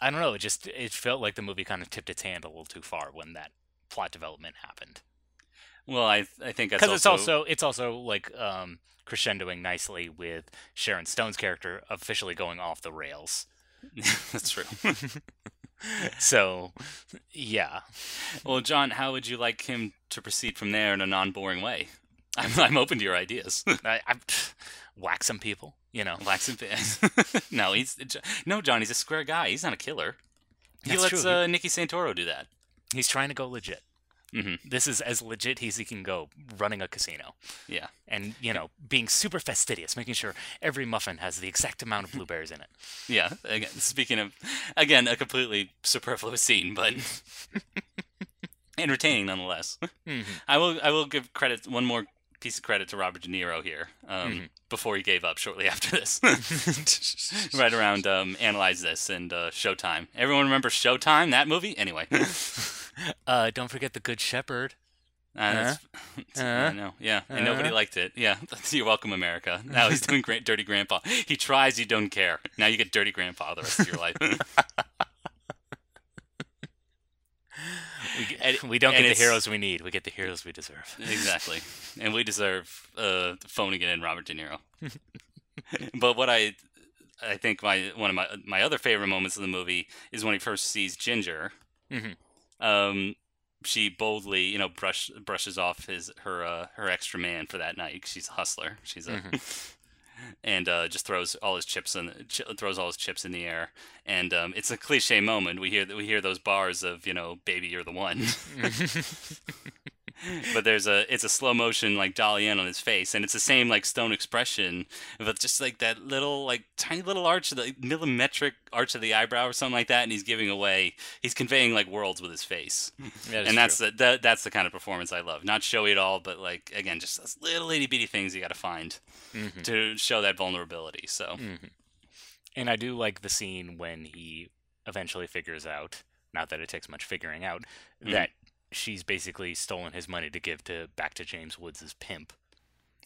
I don't know. It just it felt like the movie kind of tipped its hand a little too far when that plot development happened. Well, I I think that's because it's also it's also like um crescendoing nicely with Sharon Stone's character officially going off the rails. that's true. So, yeah, well, John, how would you like him to proceed from there in a non-boring way? I'm I'm open to your ideas. I, I whack some people, you know. Wax and no, he's no John. He's a square guy. He's not a killer. He That's lets uh, Nicky Santoro do that. He's trying to go legit. Mhm. This is as legit as he can go, running a casino, Yeah. and you know, being super fastidious, making sure every muffin has the exact amount of blueberries in it. Yeah. Again, speaking of, again, a completely superfluous scene, but entertaining nonetheless. Mhm. I will. I will give credit. One more piece of credit to Robert De Niro here. Um, Mm-hmm. Before he gave up shortly after this, right around um, analyze this and uh, Showtime. Everyone remember Showtime? That movie? Anyway, uh, Uh, don't forget the Good Shepherd. that's, I Uh-huh. know. Yeah, and nobody Uh-huh. liked it. Yeah, you're welcome, America. Now he's doing great, Dirty Grandpa. He tries. You don't care. Now you get Dirty Grandpa the rest of your life. We, And- we don't get the heroes we need. We get the heroes we deserve. Exactly. And we deserve uh, phoning it in Robert De Niro. but what I I think my one of my my other favorite moments of the movie is when he first sees Ginger. Mhm. Um, she boldly, you know, brush brushes off his her uh, her extra man for that night. She's a hustler. She's a and uh, just throws all his chips in ch- throws all his chips in the air. And um, it's a cliche moment. We hear we hear those bars of you know, baby, you're the one. but there's a it's a slow motion like dolly in on his face and it's the same like stone expression but just like that little like tiny little arch of the millimetric arch of the eyebrow or something like that and he's giving away he's conveying like worlds with his face That and that's true. the that, that's the kind of performance i love not showy at all but like again just those little itty bitty things you got to find Mm-hmm. to show that vulnerability so And I do like the scene when he eventually figures out, not that it takes much figuring out, Mm. that she's basically stolen his money to give to back to James Woods' pimp.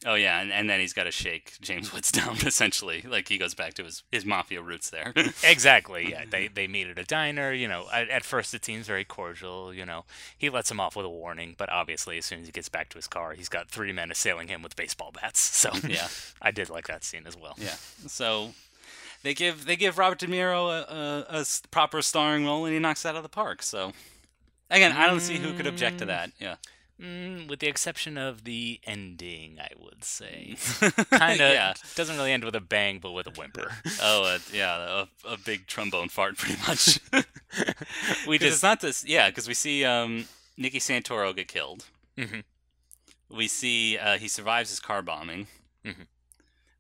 oh yeah and, and then he's got to shake james woods down essentially like he goes back to his his mafia roots there Exactly. Yeah, they they meet at a diner. You know, at, at first it seems very cordial. You know, he lets him off with a warning, but obviously as soon as he gets back to his car, he's got three men assailing him with baseball bats. So Yeah. I did like that scene as well. Yeah. So they give they give Robert De Niro a a proper starring role, and he knocks it out of the park. So again, I don't see who could object to that. Yeah. Mm, with the exception of the ending, I would say. kind of Yeah. doesn't really end with a bang, but with a whimper. Oh, uh, yeah, a, a big trombone fart, pretty much. we Because it's just not this. Yeah, because we see um, Nicky Santoro get killed. Mhm. We see uh, he survives his car bombing. Mhm.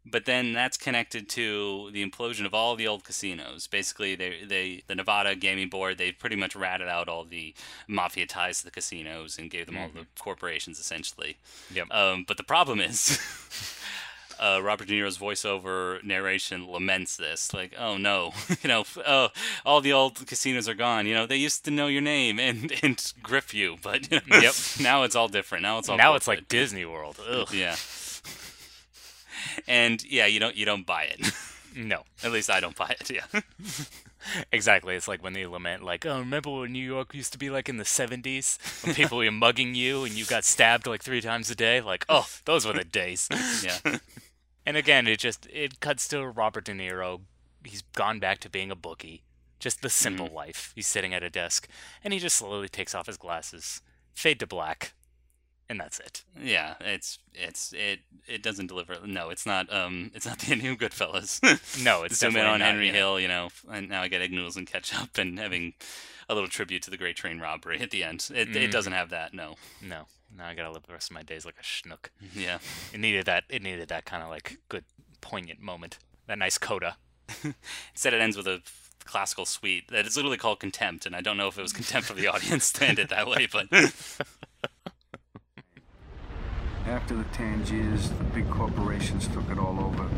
But then that's connected to the implosion of all the old casinos. Basically, they, they the Nevada Gaming Board they pretty much ratted out all the mafia ties to the casinos and gave them all the corporations essentially. Yep. Um, but the problem is, uh, Robert De Niro's voiceover narration laments this, like, "Oh no, you know, oh, all the old casinos are gone. You know, they used to know your name and and grip you, but you know, Yep. now it's all different. Now it's all now it's like. Disney World. Ugh. yeah." And yeah, you don't you don't buy it. No, At least I don't buy it. Yeah. exactly. It's like when they lament, like, "Oh, remember when New York used to be like in the '70s when people were mugging you and you got stabbed like three times a day? Like, oh, those were the days." Yeah. And again, it just it cuts to Robert De Niro. He's gone back to being a bookie. Just the simple mm-hmm. life. He's sitting at a desk, and he just slowly takes off his glasses, fade to black, and that's it. Yeah, it's it's it it doesn't deliver. No, it's not. Um, it's not the new Goodfellas. No, it's zoom in on not, Henry know. Hill. You know, and now I get egg noodles and ketchup, and having a little tribute to the Great Train Robbery at the end. It Mm-hmm. it doesn't have that. No. No, now I gotta live the rest of my days like a schnook. Yeah. It needed that. It needed that kind of like good, poignant moment. That nice coda. Instead, it ends with a classical suite that is literally called Contempt, and I don't know if it was contempt of the audience to end it that way, but After the Tangiers, the big corporations took it all over.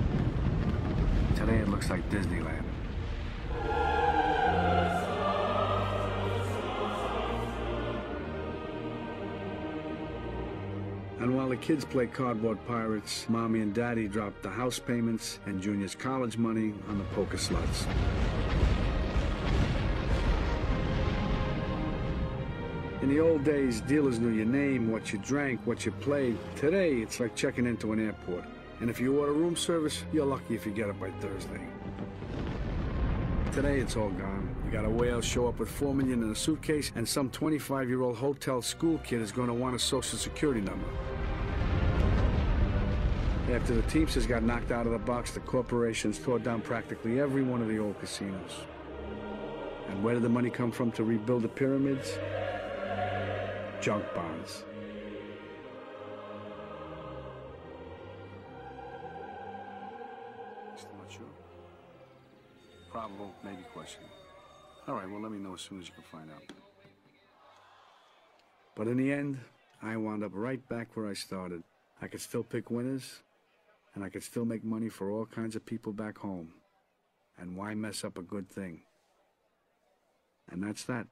Today it looks like Disneyland. And while the kids play cardboard pirates, mommy and daddy drop the house payments and Junior's college money on the poker slots. In the old days, dealers knew your name, what you drank, what you played. Today, it's like checking into an airport. And if you order room service, you're lucky if you get it by Thursday. Today, it's all gone. You got a whale show up with four million in a suitcase, and some 25-year-old hotel school kid is going to want a social security number. After the Teamsters got knocked out of the box, the corporations tore down practically every one of the old casinos. And where did the money come from to rebuild the pyramids? Junk bonds. Still not sure? Probable, maybe questionable. All right, well, let me know as soon as you can find out. But in the end, I wound up right back where I started. I could still pick winners, and I could still make money for all kinds of people back home. And why mess up a good thing? And that's that.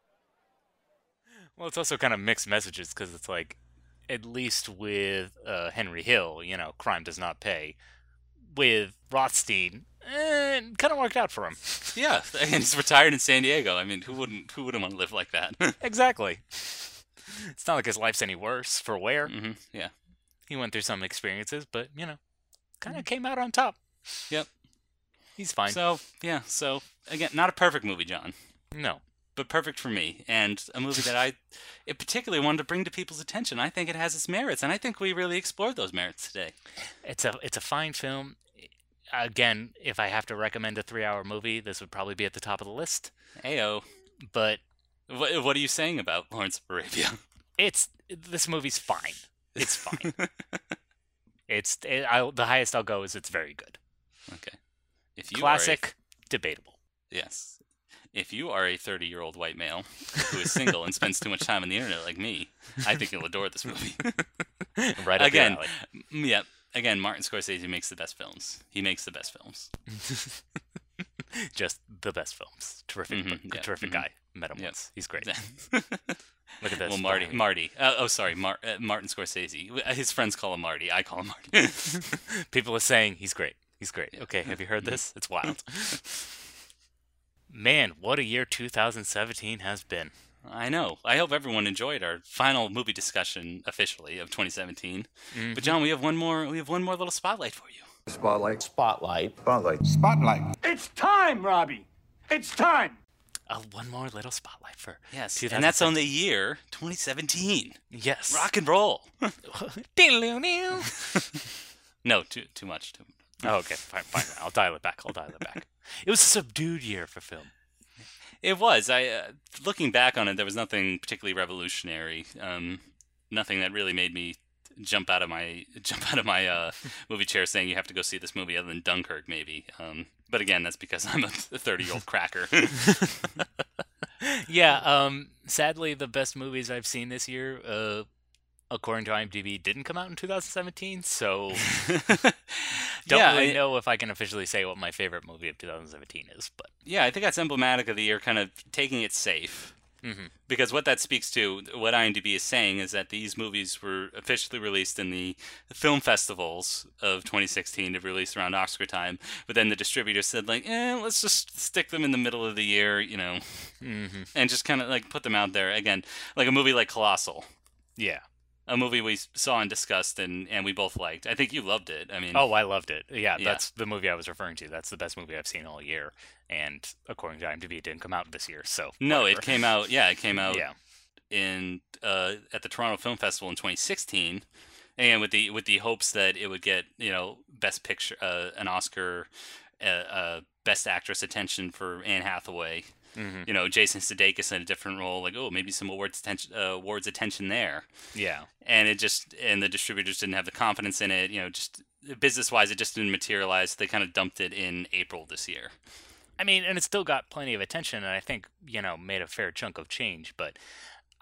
Well, it's also kind of mixed messages because it's like, at least with uh, Henry Hill, you know, crime does not pay. With Rothstein, eh, it kind of worked out for him. yeah, and he's retired in San Diego. I mean, who wouldn't who wouldn't want to live like that? exactly. It's not like his life's any worse for wear. hmm Yeah. He went through some experiences, but, you know, kind of came out on top. Yep. He's fine. So yeah. So again, not a perfect movie, John. no. But perfect for me and a movie that I it particularly wanted to bring to people's attention. I think it has its merits and I think we really explored those merits today. It's a it's a fine film. Again, if I have to recommend a three hour movie, this would probably be at the top of the list. Ayo. But What, what are you saying about Lawrence of Arabia? it's this movie's fine. It's fine. it's it, I, the highest I'll go is it's very good. Okay. If you Classic, debatable. A, yes. If you are a 30-year-old white male who is single and spends too much time on the internet like me, I think you'll adore this movie. Right again, your alley. m- yeah. Again, Martin Scorsese makes the best films. He makes the best films. just the best films. Terrific, Mhm, yeah, terrific mhm. guy. Met him Yep. once. He's great. Look at this. well, Marty. Marty. Uh, oh, sorry, Mar- uh, Martin Scorsese. His friends call him Marty. I call him Marty. People are saying he's great. He's great. Okay, have you heard this? It's wild. Man, what a year 2017 has been. I know. I hope everyone enjoyed our final movie discussion officially of 2017. But John, we have one more. We have one more little spotlight for you. Spotlight. Spotlight. Spotlight. Spotlight. It's time, Robbie. It's time. uh, one more little spotlight for Yes, and that's on the year 2017. yes. Rock and roll. Diddle-oo-doo. no, too too much. Too, oh, okay, fine, fine. I'll dial it back. I'll dial it back. It was a subdued year for film. It was. I uh, looking back on it, there was nothing particularly revolutionary. Um, nothing that really made me jump out of my jump out of my uh, movie chair saying you have to go see this movie, other than Dunkirk, maybe. Um, but again, that's because I'm a 30 year old cracker. Yeah. Um. Sadly, the best movies I've seen this year, uh, according to IMDb, didn't come out in 2017. So don't yeah, really I- know if I can officially say what my favorite movie of 2017 is. But yeah, I think that's emblematic of the year, kind of taking it safe. Mhm. Because what that speaks to, what IMDb is saying, is that these movies were officially released in the film festivals of 2016 to be released around Oscar time. But then the distributor said, like, eh, let's just stick them in the middle of the year, you know, Mhm. and just kind of like put them out there again, like a movie like Colossal, yeah. A movie we saw and discussed, and and we both liked. I think you loved it. I mean, Oh, I loved it. Yeah, Yeah. that's the movie I was referring to. That's the best movie I've seen all year. And according to IMDb, it didn't come out this year. So no, it came out. Yeah, it came out. Yeah. in uh, at the Toronto Film Festival in 2016, and with the with the hopes that it would get you know best picture uh, an Oscar, uh, uh, best actress attention for Anne Hathaway. Mhm. You know Jason Sudeikis in a different role, like oh maybe some awards attention uh, awards attention there, Yeah. and it just and the distributors didn't have the confidence in it. You know just business wise it just didn't materialize. They kind of dumped it in April this year. I mean, and it still got plenty of attention, and I think you know made a fair chunk of change. But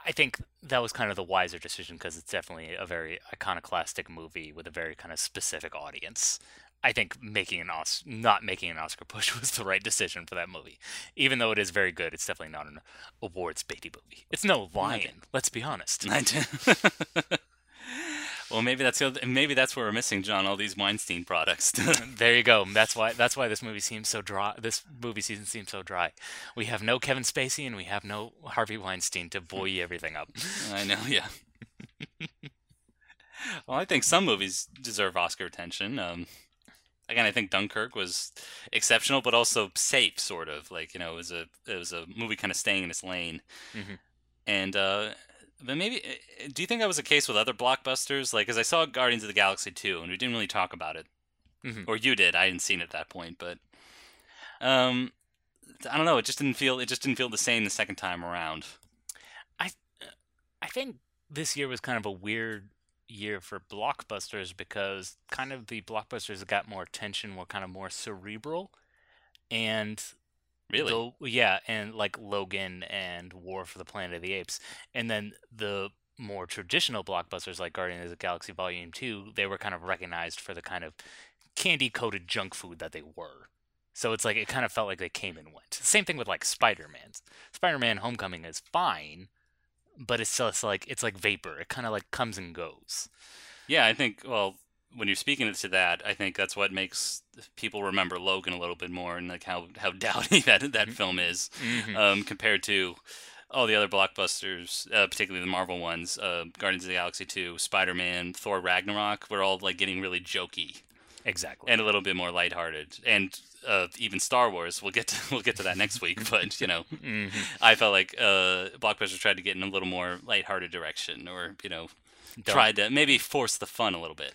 I think that was kind of the wiser decision because it's definitely a very iconoclastic movie with a very kind of specific audience. I think making an Os- not making an Oscar push was the right decision for that movie. Even though it is very good, it's definitely not an awards baity movie. It's no Lion. Let's be honest. well, maybe that's maybe that's where we're missing John. All these Weinstein products. There you go. That's why. That's why this movie seems so dry. This movie season seems so dry. We have no Kevin Spacey and we have no Harvey Weinstein to buoy everything up. I know, yeah. well, I think some movies deserve Oscar attention. Um, again, I think Dunkirk was exceptional, but also safe, sort of. Like you know, it was a it was a movie kind of staying in its lane. Mhm. And uh, but maybe, do you think that was the case with other blockbusters? Like, because I saw Guardians of the Galaxy two, and we didn't really talk about it, Mhm. or you did. I hadn't seen it at that point, but um, I don't know. It just didn't feel it just didn't feel the same the second time around. I I think this year was kind of a weird year for blockbusters because kind of the blockbusters that got more attention were kind of more cerebral, and Really? the- yeah, and like Logan and War for the Planet of the Apes, and then the more traditional blockbusters like Guardians of the Galaxy Volume Two, they were kind of recognized for the kind of candy coated junk food that they were. So it's like it kind of felt like they came and went. Same thing with like Spider Man. Spider Man Homecoming is fine, but it's just like it's like vapor. It kind of like comes and goes. Yeah, I think well, when you're speaking to that, I think that's what makes people remember Logan a little bit more and like how how dowdy that that film is um, compared to all the other blockbusters, uh, particularly the Marvel ones, uh, Guardians of the Galaxy 2, Spider-Man, Thor Ragnarok. We're all like getting really jokey Exactly. and a little bit more lighthearted, and uh, even Star Wars. We'll get to, we'll get to that next week, but you know, Mhm. I felt like uh, blockbusters tried to get in a little more lighthearted direction, or you know, Don't- tried to maybe force the fun a little bit.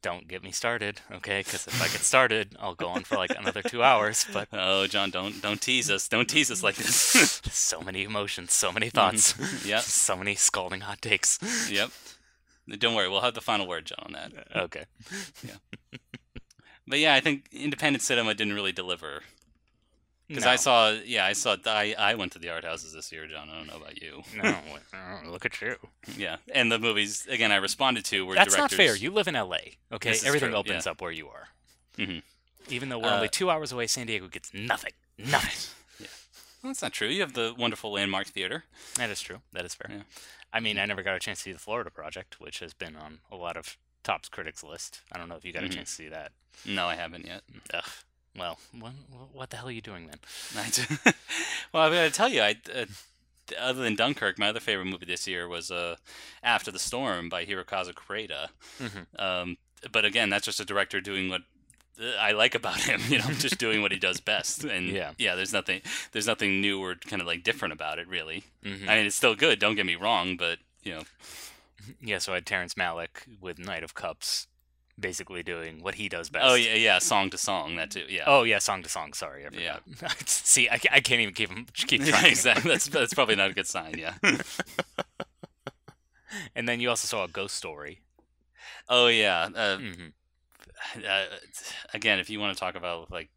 Don't get me started, okay? Because if I get started, I'll go on for like another two hours. But Oh, John, don't don't tease us. Don't tease us like this. so many emotions, so many thoughts, Yep. so many scalding hot takes. yep. Don't worry, we'll have the final word, John, on that. Okay. But yeah, I think independent cinema didn't really deliver. Because No. I saw, yeah, I saw, I, I went to the art houses this year, John. I don't know about you. No, look at you. Yeah, and the movies again I responded to were That's not fair. You live in LA, okay? This Everything true, opens yeah. up where you are. Mhm. Even though we're Uh, only two hours away, San Diego gets nothing. Nothing. Well, that's not true. You have the wonderful Landmark Theater. That is true. That is fair. Yeah. I mean, I never got a chance to see the Florida Project, which has been on a lot of Top's critics list. I don't know if you got Mhm. a chance to see that. No, I haven't yet. Ugh. Well, what, what the hell are you doing then? Well, I gotta tell you, I uh, other than Dunkirk, my other favorite movie this year was uh, After the Storm by Hirokazu Koreeda. Mhm. Um, but again, that's just a director doing what uh, I like about him. You know, just doing what he does best. And Yeah. yeah, there's nothing there's nothing new or kind of like different about it, really. Mhm. I mean, it's still good. Don't get me wrong, but you know, Yeah, so I had Terrence Malick with Knight of Cups, basically doing what he does best. oh yeah, yeah, song to song, that too. Yeah. Oh yeah, song to song. Sorry, I Yeah. See, I, I can't even keep keep trying. exactly. That's that's probably not a good sign. Yeah. And then you also saw a Ghost Story. oh yeah. Uh, hmm uh, again, if you want to talk about like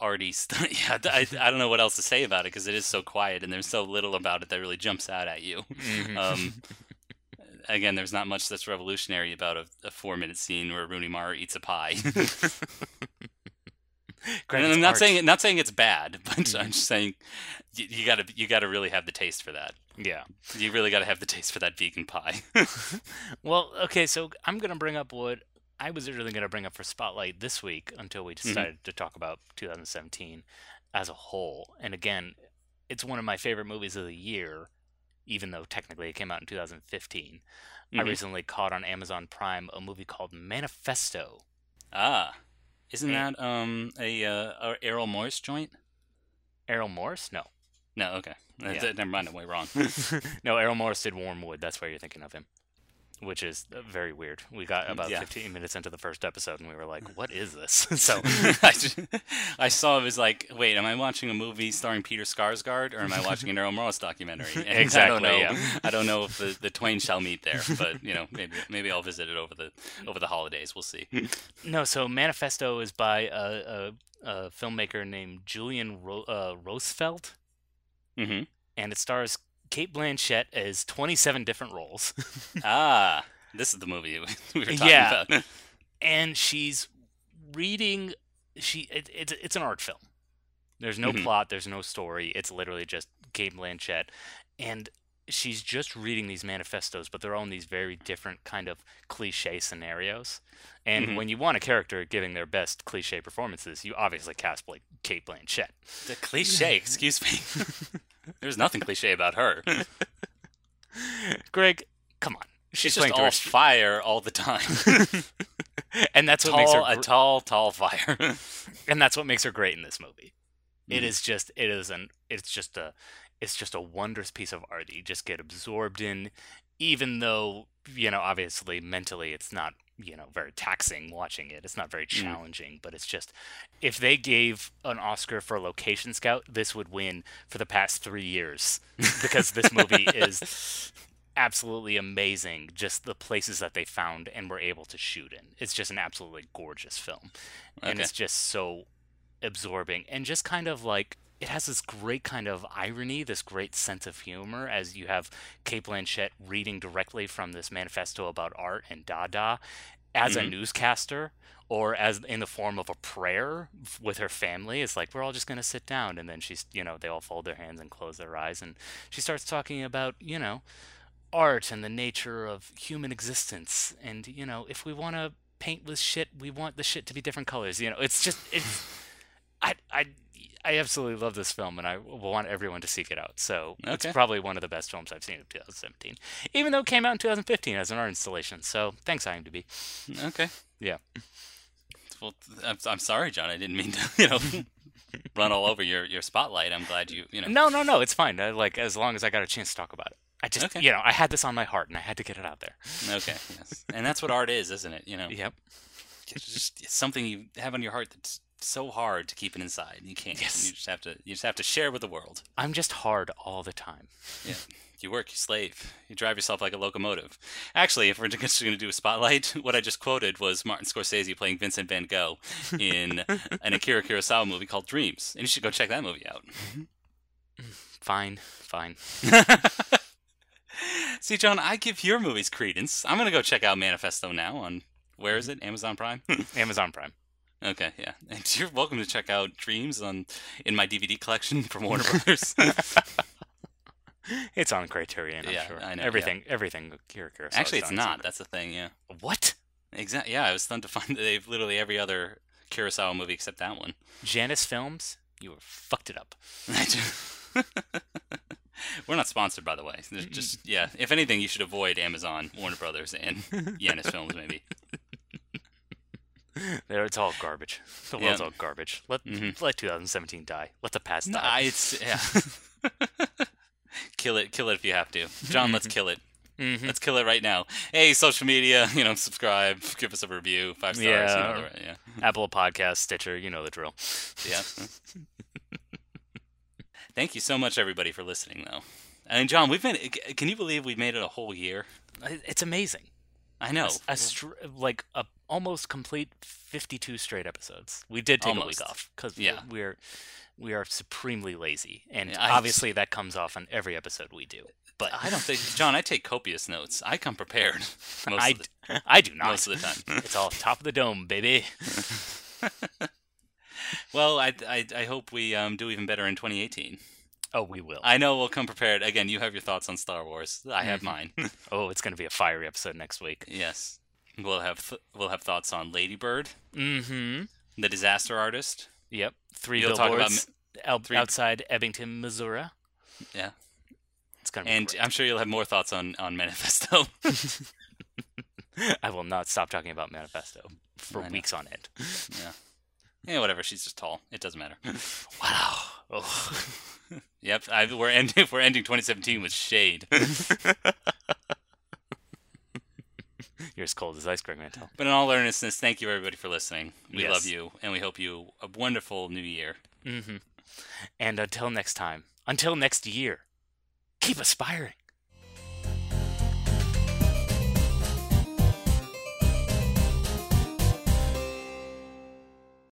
arty stuff, yeah, I, I don't know what else to say about it because it is so quiet and there's so little about it that really jumps out at you. Mhm. Um, again, there's not much that's revolutionary about a, a four minute scene where Rooney Mara eats a pie. I'm not art. saying not saying it's bad, but I'm mm-hmm. just saying you, you gotta you gotta really have the taste for that. Yeah. You really gotta have the taste for that vegan pie. Well, okay, so I'm gonna bring up what I was originally gonna bring up for Spotlight this week until we mm-hmm. decided to talk about 2017 as a whole. And again, it's one of my favorite movies of the year, even though technically it came out in 2015. I Mhm. recently caught on Amazon Prime a movie called Manifesto. ah, isn't Hey. that um a uh, a Errol Morris joint? Errol Morris? No. No, okay. Yeah. Never mind, I'm way wrong. no, Errol Morris did Wormwood. That's why you're thinking of him. Which is uh, very weird. We got about Yeah. 15 minutes into the first episode and we were like, what is this? so, I, ju- I saw it was like, wait, am I watching a movie starring Peter Sarsgaard or am I watching an Errol Morris documentary? And I Exactly, don't know. yeah. I don't know if the, the twain shall meet there, but you know, maybe maybe I'll visit it over the over the holidays. We'll see. no, so Manifesto is by a, a, a filmmaker named Julian Ro- uh, Rosefeldt. hmm And it stars Cate Blanchett as 27 different roles. Ah, this is the movie we were talking Yeah. about. and she's reading she it, it's it's an art film there's no Mhm. plot there's no story it's literally just cate blanchett and she's just reading these manifestos but they're all in these very different kind of cliche scenarios and Mhm. when you want a character giving their best cliche performances you obviously cast like cate blanchett The cliche, excuse me. There's nothing cliche about her. greg come on She's just all fire all the time. and that's what makes her tall, a tall, tall fire. and that's what makes her great in this movie. It Mhm. is just it is an it's just a it's just a wondrous piece of art that you just get absorbed in, even though you know obviously mentally it's not you know very taxing watching it. It's not very Mm. challenging, but it's just if they gave an Oscar for location scout, this would win for the past three years because this movie is absolutely amazing just the places that they found and were able to shoot in it's just an absolutely gorgeous film and it's just so absorbing and just kind of like it has this great kind of irony this great sense of humor as you have cate blanchett reading directly from this manifesto about art and dada as a Mhm. newscaster or as in the form of a prayer with her family. It's like we're all just going to sit down and then she's you know they all fold their hands and close their eyes and she starts talking about you know art and the nature of human existence. And you know if we want to paint with shit we want the shit to be different colors you know? It's just it's i i i absolutely love this film and i want everyone to seek it out so it's probably one of the best films i've seen of 2017 even though it came out in 2015 as an art installation so thanks imdb okay. yeah Well, I'm, I'm sorry, John. I didn't mean to, you know, run all over your, your spotlight. I'm glad you, you know. no no no it's fine I, like as long as i got a chance to talk about it i just Okay. you know i had this on my heart and i had to get it out there Okay. Yes. And that's what art is, isn't it? You know, yep it's just it's something you have on your heart that's so hard to keep it inside. You can't. Yes. You just have to. You just have to share with the world. i'm just hard all the time Yeah. You work, you slave, you drive yourself like a locomotive. Actually, if we're just going to do a spotlight, what I just quoted was Martin Scorsese playing Vincent Van Gogh in an Akira Kurosawa movie called Dreams. And you should go check that movie out. Mm-hmm. fine fine See, John, I give your movies credence. I'm going to go check out Manifesto now on, where is mm-hmm. it? Amazon Prime? amazon prime okay, yeah. And you're welcome to check out Dreams on in my DVD collection from Warner Brothers. It's on Criterion, I'm Yeah, sure. I know, yeah. everything, everything. Kira Kurosawa's Actually, it's not. That's the thing, yeah. what? Exactly. Yeah, I was stunned to find that they've literally every other Kurosawa movie except that one. Janus Films, you were fucked it up. We're not sponsored, by the way. There's just yeah. If anything, you should avoid Amazon, Warner Brothers, and Janus Films, maybe. There, it's all garbage. The Yeah. world's all garbage. Let Mhm. let 2017 die. Let the past No, die. It's yeah. kill it, kill it if you have to. John, let's kill it. Mhm. Let's kill it right now. Hey, social media, you know, subscribe, give us a review, five stars. Yeah. You know, yeah, Apple Podcast, Stitcher, you know the drill. yeah. Thank you so much, everybody, for listening, though. And John, we've been. Can you believe we've made it a whole year? It's amazing. I know. A str- like a almost complete 52 straight episodes. We did take a week off because Yeah. we're we are supremely lazy, and Yeah, obviously that comes off on every episode we do. But I don't think, John. I take copious notes. I come prepared. Most I, of the, I do not. most of the time. it's all top of the dome, baby. Well, I, I, I hope we um, do even better in 2018. Oh, we will. I know we'll come prepared. Again, you have your thoughts on Star Wars. I have Mhm. mine. oh, it's going to be a fiery episode next week. yes, we'll have th- we'll have thoughts on Ladybird, Mm-hmm. the Disaster Artist. Yep. 3 You'll talk about billboards three- outside Ebbington, Missouri. Yeah, It's going to be and great. I'm sure you'll have more thoughts on on Manifesto. I will not stop talking about Manifesto for weeks on end. yeah, yeah, whatever. She's just tall. It doesn't matter. Wow. Oh. Yep, I, we're ending we're ending 2017 with shade. You're as cold as ice, Greg Mantel. But in all earnestness, thank you everybody for listening. We Yes. love you, and we hope you a wonderful new year. Mm-hmm. And until next time, until next year, keep aspiring.